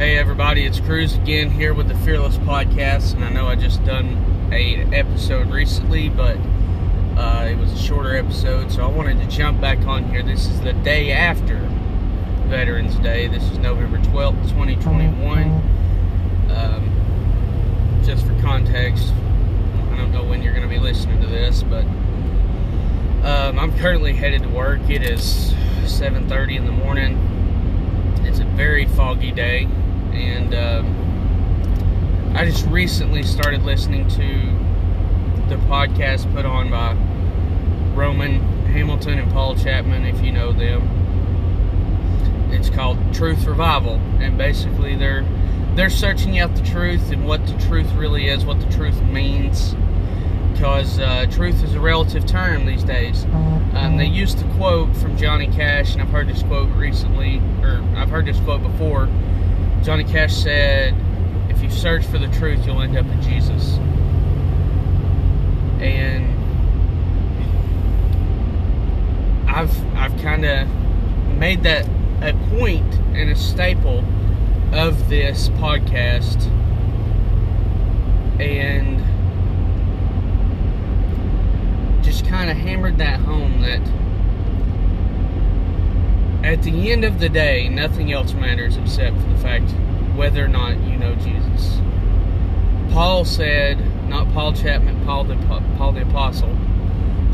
Hey everybody, it's Cruz again here with the Fearless Podcast, and I know I just done a episode recently, but uh, it was a shorter episode, so I wanted to jump back on here. This is the day after Veterans Day. This is November twelfth, twenty twenty one. Um, just for context, I don't know when you're going to be listening to this, but um, I'm currently headed to work. It is 7:30 in the morning. It's a very foggy day and um, I just recently started listening to the podcast put on by Roman Hamilton and Paul Chapman, if you know them. It's called Truth Revival, and basically they're they're searching out the truth and what the truth really is, what the truth means, because uh, truth is a relative term these days. Um, they used the quote from Johnny Cash, and I've heard this quote recently, or I've heard this quote before Johnny Cash said, if you search for the truth, you'll end up in Jesus. And I've I've kind of made that a point and a staple of this podcast and just kind of hammered that home that at the end of the day, nothing else matters except for the fact whether or not you know Jesus. Paul said, not Paul Chapman, Paul the, Paul the Apostle,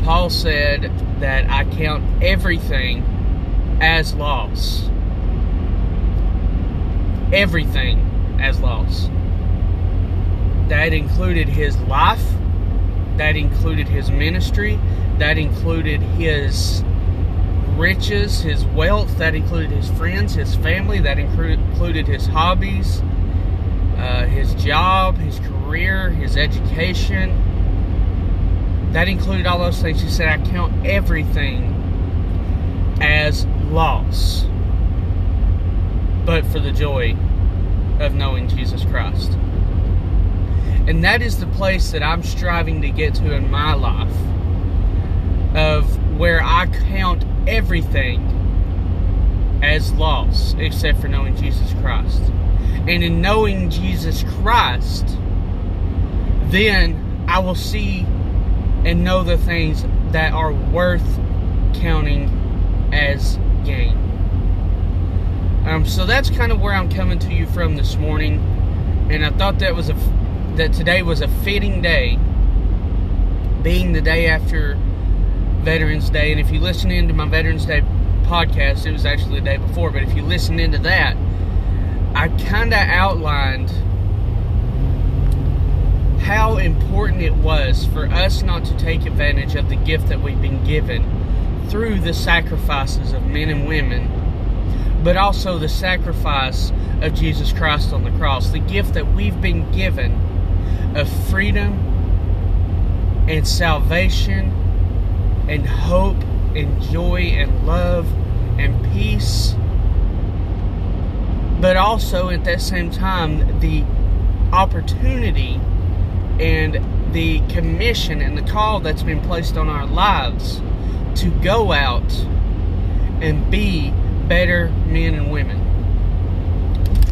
Paul said that I count everything as loss. Everything as loss. That included his life, that included his ministry, that included his riches, his wealth, that included his friends, his family, that included his hobbies, uh, his job, his career, his education. That included all those things. He said, I count everything as loss, but for the joy of knowing Jesus Christ. And that is the place that I'm striving to get to in my life of where I count everything as loss except for knowing Jesus Christ. And in knowing Jesus Christ, then I will see and know the things that are worth counting as gain. Um, so that's kind of where I'm coming to you from this morning, and I thought that was a that today was a fitting day, being the day after Veterans Day. And if you listen into my Veterans Day podcast, it was actually the day before, but if you listen into that, I kind of outlined how important it was for us not to take advantage of the gift that we've been given through the sacrifices of men and women, but also the sacrifice of Jesus Christ on the cross. The gift that we've been given of freedom and salvation and hope and joy and love and peace. But also at that same time, the opportunity and the commission and the call that's been placed on our lives to go out and be better men and women.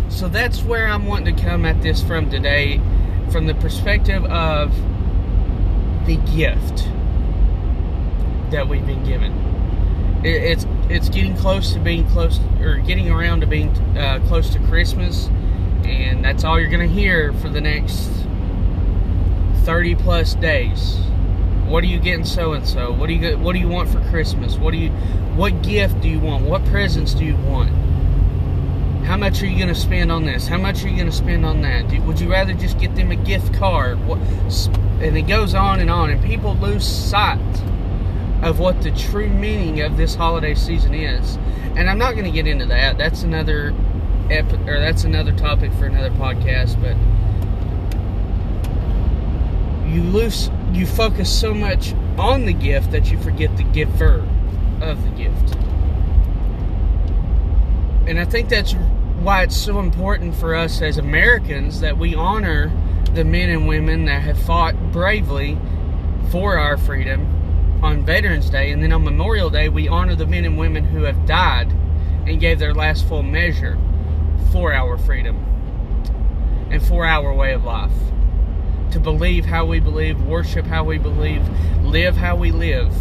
So that's where I'm wanting to come at this from today, from the perspective of the gift that we've been given. It, it's it's getting close to being close, or getting around to being uh, close to Christmas, and that's all you're going to hear for the next 30 plus days. What are you getting so and so? What do you get, what do you want for Christmas? What do you what gift do you want? What presents do you want? How much are you going to spend on this? How much are you going to spend on that? Would you rather just get them a gift card? What, and it goes on and on, and people lose sight of what the true meaning of this holiday season is. And I'm not going to get into that. That's another or that's another topic for another podcast, but you lose you focus so much on the gift that you forget the giver of the gift. And I think that's why it's so important for us as Americans that we honor the men and women that have fought bravely for our freedom on Veterans Day, and then on Memorial Day, we honor the men and women who have died and gave their last full measure for our freedom and for our way of life. To believe how we believe, worship how we believe, live how we live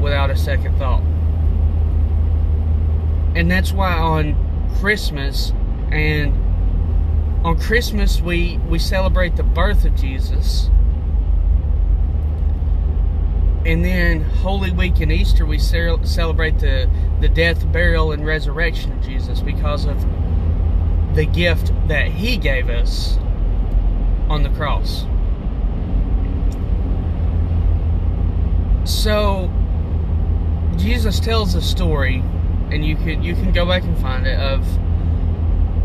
without a second thought. And that's why on Christmas and on Christmas we we celebrate the birth of Jesus. And then Holy Week and Easter we celebrate the the death, burial and resurrection of Jesus because of the gift that he gave us on the cross. So Jesus tells a story and you can you can go back and find it of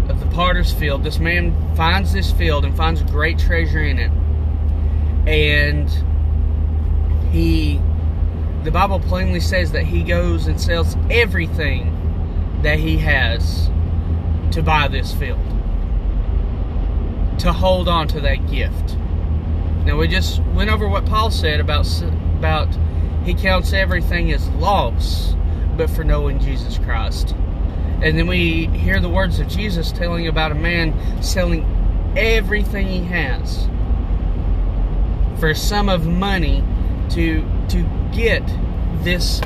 of the potter's field. This man finds this field and finds great treasure in it. And he the Bible plainly says that he goes and sells everything that he has to buy this field. To hold on to that gift. Now we just went over what Paul said about about he counts everything as loss but for knowing Jesus Christ. And then we hear the words of Jesus telling about a man selling everything he has for a sum of money to to get this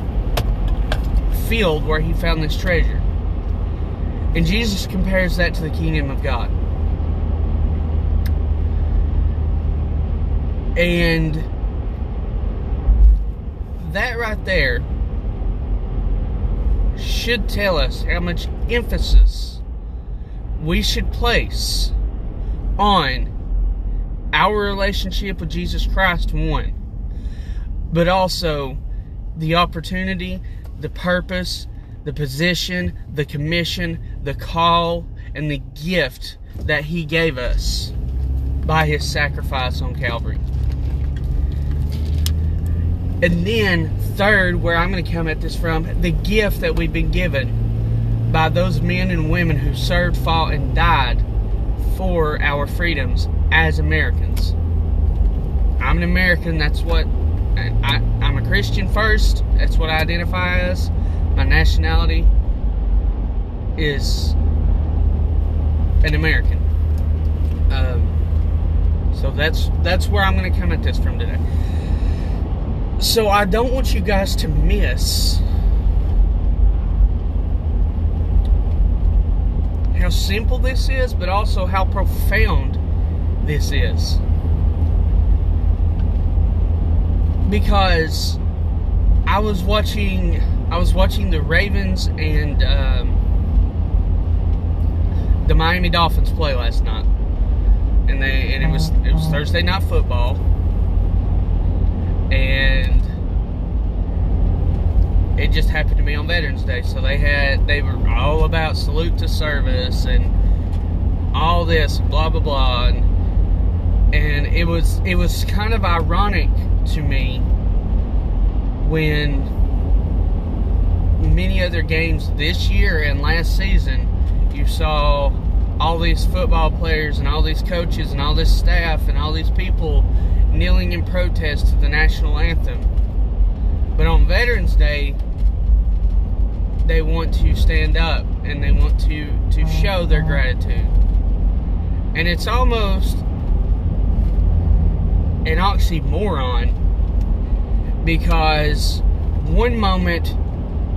field where he found this treasure. And Jesus compares that to the kingdom of God. And that right there should tell us how much emphasis we should place on our relationship with Jesus Christ, one, but also the opportunity, the purpose, the position, the commission, the call, and the gift that He gave us by His sacrifice on Calvary. And then, third, where I'm going to come at this from, the gift that we've been given by those men and women who served, fought, and died for our freedoms as Americans. I'm an American, that's what I, am a Christian first, that's what I identify as. My nationality is an American. Um, so that's that's where I'm going to come at this from today. So I don't want you guys to miss how simple this is, but also how profound this is. Because I was watching, I was watching the Ravens and um, the Miami Dolphins play last night, and they and it was it was Thursday night football. And it just happened to be on Veterans Day. So they had they were all about salute to service and all this blah blah blah, and, and it was it was kind of ironic to me when many other games this year and last season you saw all these football players and all these coaches and all this staff and all these people kneeling in protest to the national anthem. But on Veterans Day, they want to stand up and they want to, to show their gratitude. And it's almost an oxymoron because one moment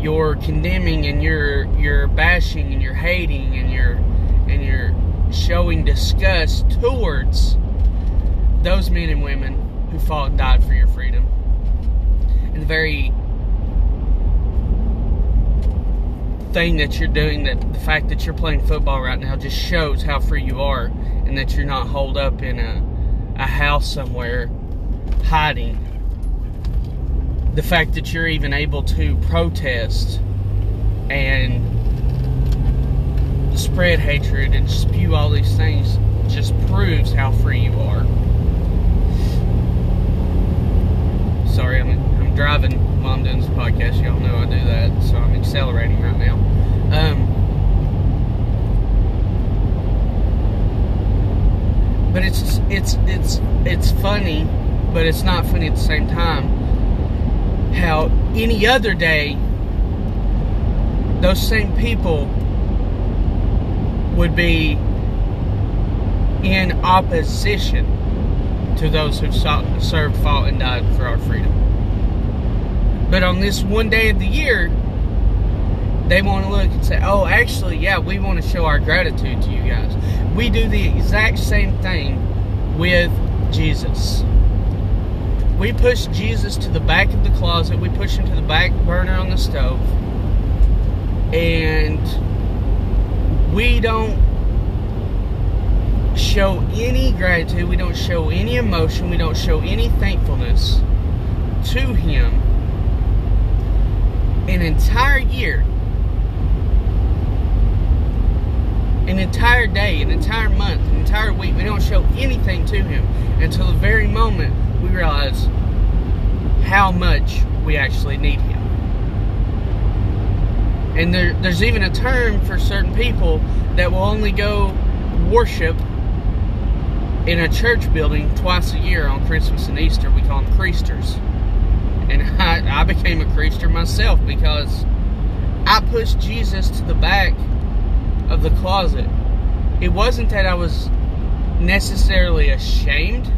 you're condemning and you're you're bashing and you're hating and you're and you're showing disgust towards those men and women who fought and died for your freedom. And the very thing that you're doing, that the fact that you're playing football right now just shows how free you are and that you're not holed up in a, a house somewhere hiding. The fact that you're even able to protest and spread hatred and spew all these things just proves how free you are. sorry, I'm, I'm driving doing this podcast. Y'all know I do that, so I'm accelerating right now. Um, but it's it's it's it's funny, but it's not funny at the same time. How any other day those same people would be in opposition to those who sought, served, fought, and died for our freedom. But on this one day of the year, they want to look and say, oh, actually, yeah, we want to show our gratitude to you guys. We do the exact same thing with Jesus. We push Jesus to the back of the closet, we push him to the back burner on the stove, and we don't show any gratitude, we don't show any emotion, we don't show any thankfulness to Him. An entire year, an entire day, an entire month, an entire week. We don't show anything to Him until the very moment we realize how much we actually need Him. And there, there's even a term for certain people that will only go worship in a church building twice a year on Christmas and Easter. We call them Creasters. And I, I became a Creaster myself because I pushed Jesus to the back of the closet. It wasn't that I was necessarily ashamed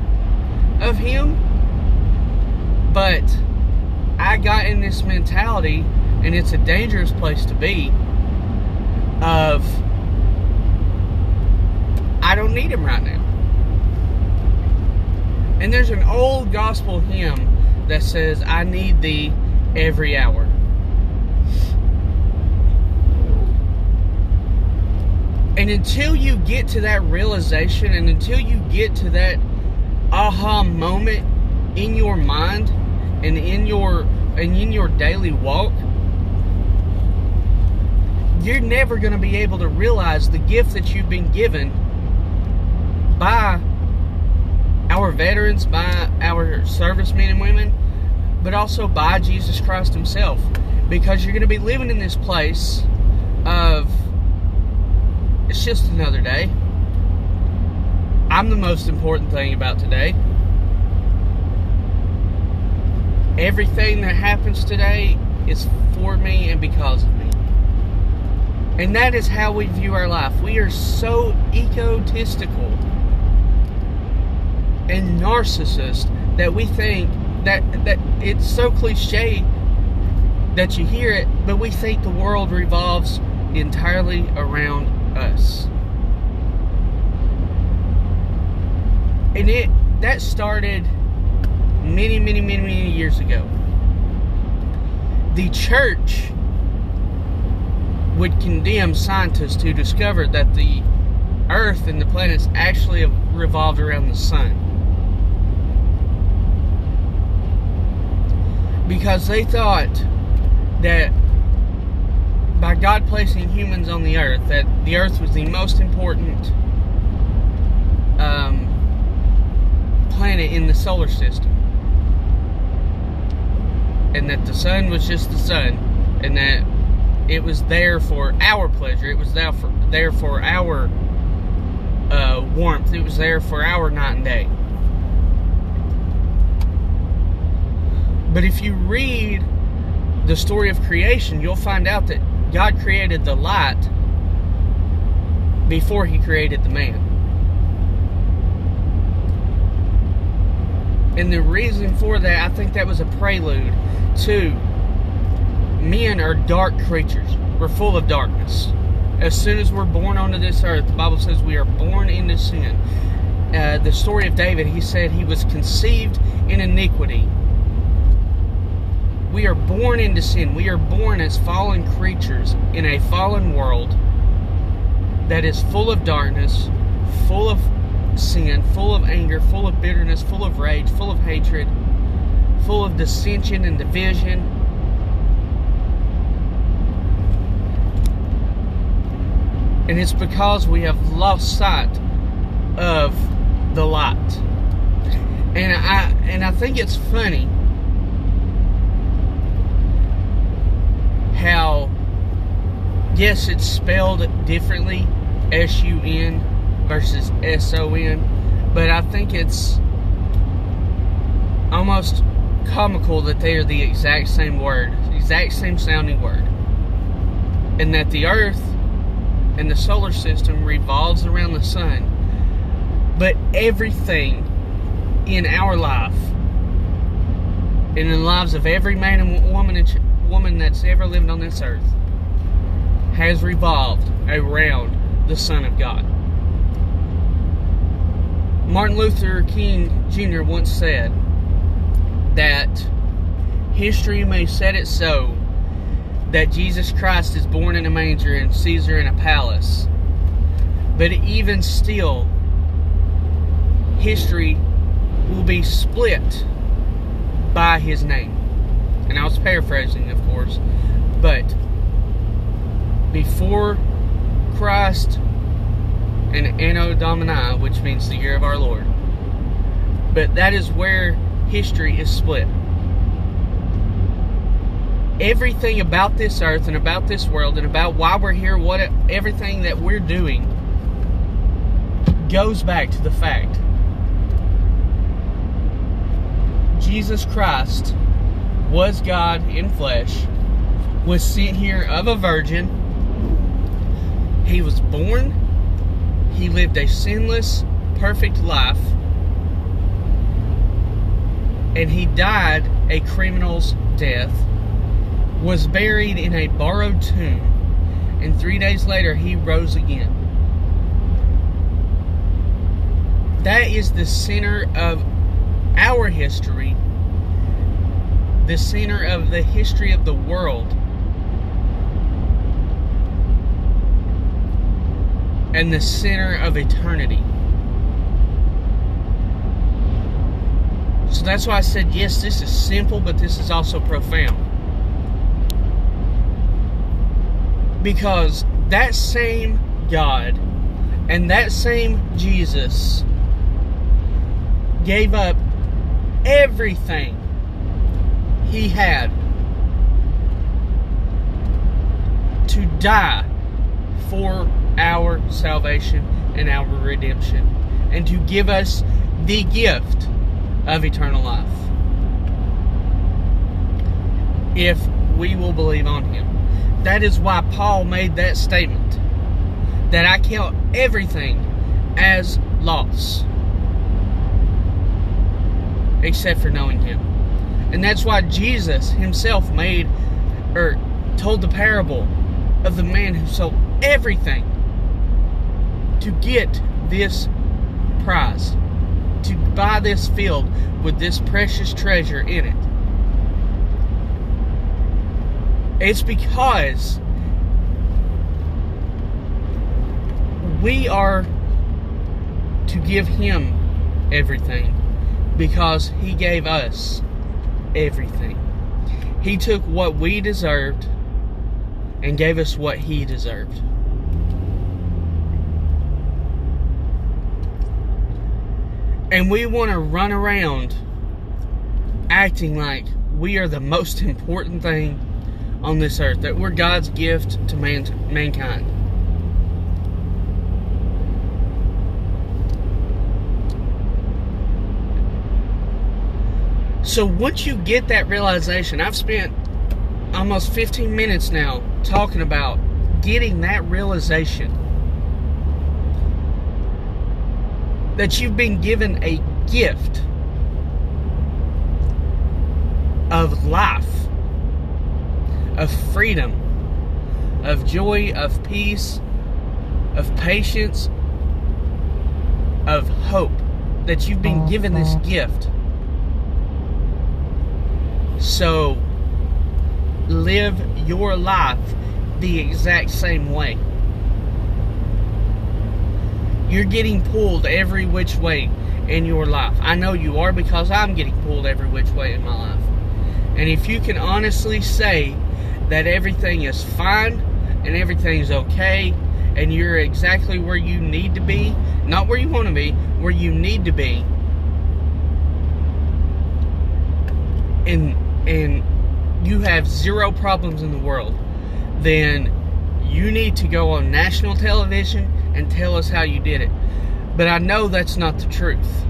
of him, but I got in this mentality, and it's a dangerous place to be, of I don't need him right now. And there's an old gospel hymn that says, I need thee every hour. And until you get to that realization and until you get to that aha moment in your mind and in your and in your daily walk, you're never going to be able to realize the gift that you've been given by our veterans, by our servicemen and women, but also by Jesus Christ Himself. Because you're going to be living in this place of it's just another day. I'm the most important thing about today. Everything that happens today is for me and because of me. And that is how we view our life. We are so egotistical and narcissist that we think that that it's so cliche that you hear it, but we think the world revolves entirely around us. And it that started many, many, many, many years ago. The church would condemn scientists who discovered that the earth and the planets actually revolved around the sun. because they thought that by God placing humans on the earth, that the earth was the most important um, planet in the solar system. And that the sun was just the sun, and that it was there for our pleasure, it was there for, there for our uh, warmth, it was there for our night and day. But if you read the story of creation, you'll find out that God created the light before he created the man. And the reason for that, I think that was a prelude to men are dark creatures. We're full of darkness. As soon as we're born onto this earth, the Bible says we are born into sin. Uh, the story of David, he said he was conceived in iniquity we are born into sin. We are born as fallen creatures in a fallen world that is full of darkness, full of sin, full of anger, full of bitterness, full of rage, full of hatred, full of dissension and division. And it's because we have lost sight of the light. And I and I think it's funny how, yes, it's spelled differently, S U N versus S O N, but I think it's almost comical that they are the exact same word, exact same sounding word. and that the earth and the solar system revolves around the sun. But everything in our life and in the lives of every man and woman and woman that's ever lived on this earth has revolved around the Son of God. Martin Luther King Jr. once said that history may set it so that Jesus Christ is born in a manger and Caesar in a palace. But even still, history will be split by his name. And I was paraphrasing, of course, but before Christ and Anno Domini, which means the year of our Lord. But that is where history is split. Everything about this earth and about this world and about why we're here, what everything that we're doing goes back to the fact Jesus Christ was God in flesh, was sent here of a virgin. He was born he lived a sinless, perfect life. And he died a criminal's death, was buried in a borrowed tomb, and three days later he rose again. That is the center of our history, the center of the history of the world. and the center of eternity. So that's why I said, yes, this is simple, but this is also profound. Because that same God and that same Jesus gave up everything he had to die for our salvation and our redemption, and to give us the gift of eternal life. If we will believe on Him. That is why Paul made that statement that I count everything as loss except for knowing Him. And that's why Jesus Himself made or told the parable of the man who sold everything to get this prize, to buy this field with this precious treasure in it. It's because we are to give Him everything because He gave us everything. He took what we deserved and gave us what He deserved. And we want to run around acting like we are the most important thing on this earth, that we're God's gift to man- mankind. So once you get that realization, I've spent almost 15 minutes now talking about getting that realization that you've been given a gift of life, of freedom, of joy, of peace, of patience, of hope. That you've been given this gift. So live your life the exact same way. You're getting pulled every which way in your life. I know you are because I'm getting pulled every which way in my life. And if you can honestly say that everything is fine and everything's okay and you're exactly where you need to be, not where you want to be, where you need to be, and and you have zero problems in the world, then you need to go on national television and tell us how you did it. But I know that's not the truth.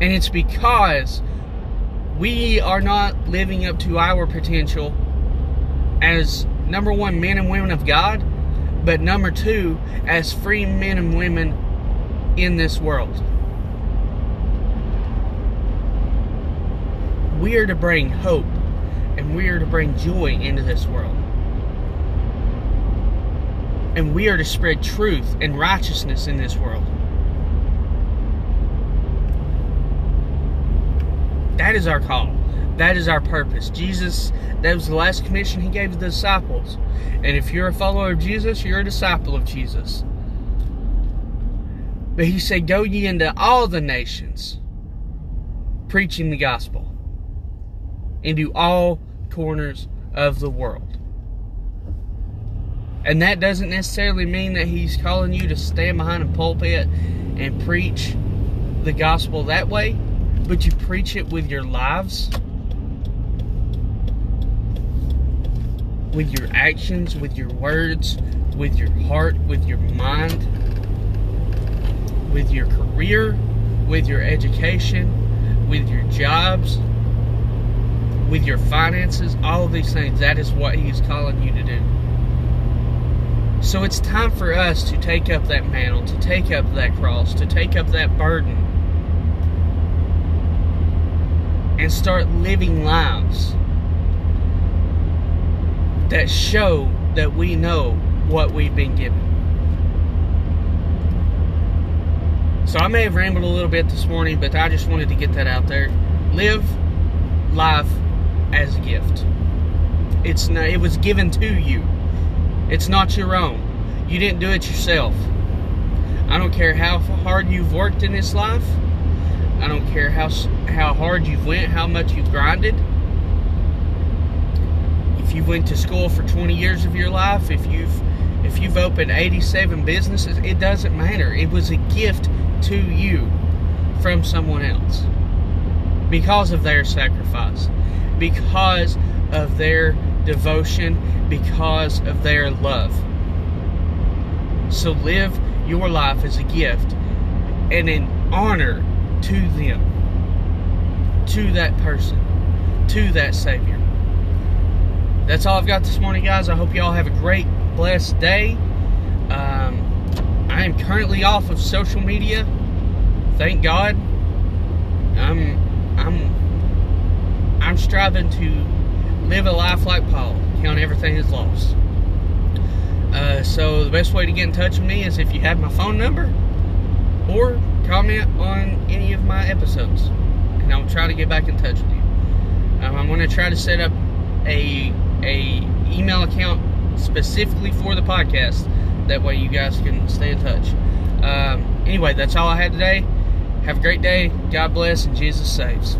And it's because we are not living up to our potential as number one, men and women of God, but number two, as free men and women in this world. We are to bring hope and we are to bring joy into this world. And we are to spread truth and righteousness in this world. That is our call. That is our purpose. Jesus, that was the last commission he gave to the disciples. And if you're a follower of Jesus, you're a disciple of Jesus. But he said, Go ye into all the nations, preaching the gospel into all corners of the world. And that doesn't necessarily mean that he's calling you to stand behind a pulpit and preach the gospel that way, but you preach it with your lives with your actions, with your words, with your heart, with your mind, with your career, with your education, with your jobs, with your finances, all of these things. That is what He's calling you to do. So it's time for us to take up that mantle, to take up that cross, to take up that burden, and start living lives that show that we know what we've been given. So I may have rambled a little bit this morning, but I just wanted to get that out there. Live life as a gift. It's not, it was given to you. It's not your own. You didn't do it yourself. I don't care how hard you've worked in this life. I don't care how how hard you've went, how much you've grinded If you went to school for 20 years of your life, if you've if you've opened 87 businesses, it doesn't matter. It was a gift to you from someone else because of their sacrifice, because of their devotion, because of their love. So live your life as a gift and in honor to them, to that person, to that Savior that's all I've got this morning, guys. I hope you all have a great, blessed day. Um, I am currently off of social media. Thank God. I'm, I'm, I'm striving to live a life like Paul, count everything as loss. Uh, so the best way to get in touch with me is if you have my phone number or comment on any of my episodes, and I'll try to get back in touch with you. Um, I'm going to try to set up a a email account specifically for the podcast. That way you guys can stay in touch. Um, anyway, that's all I had today. Have a great day. God bless and Jesus saves.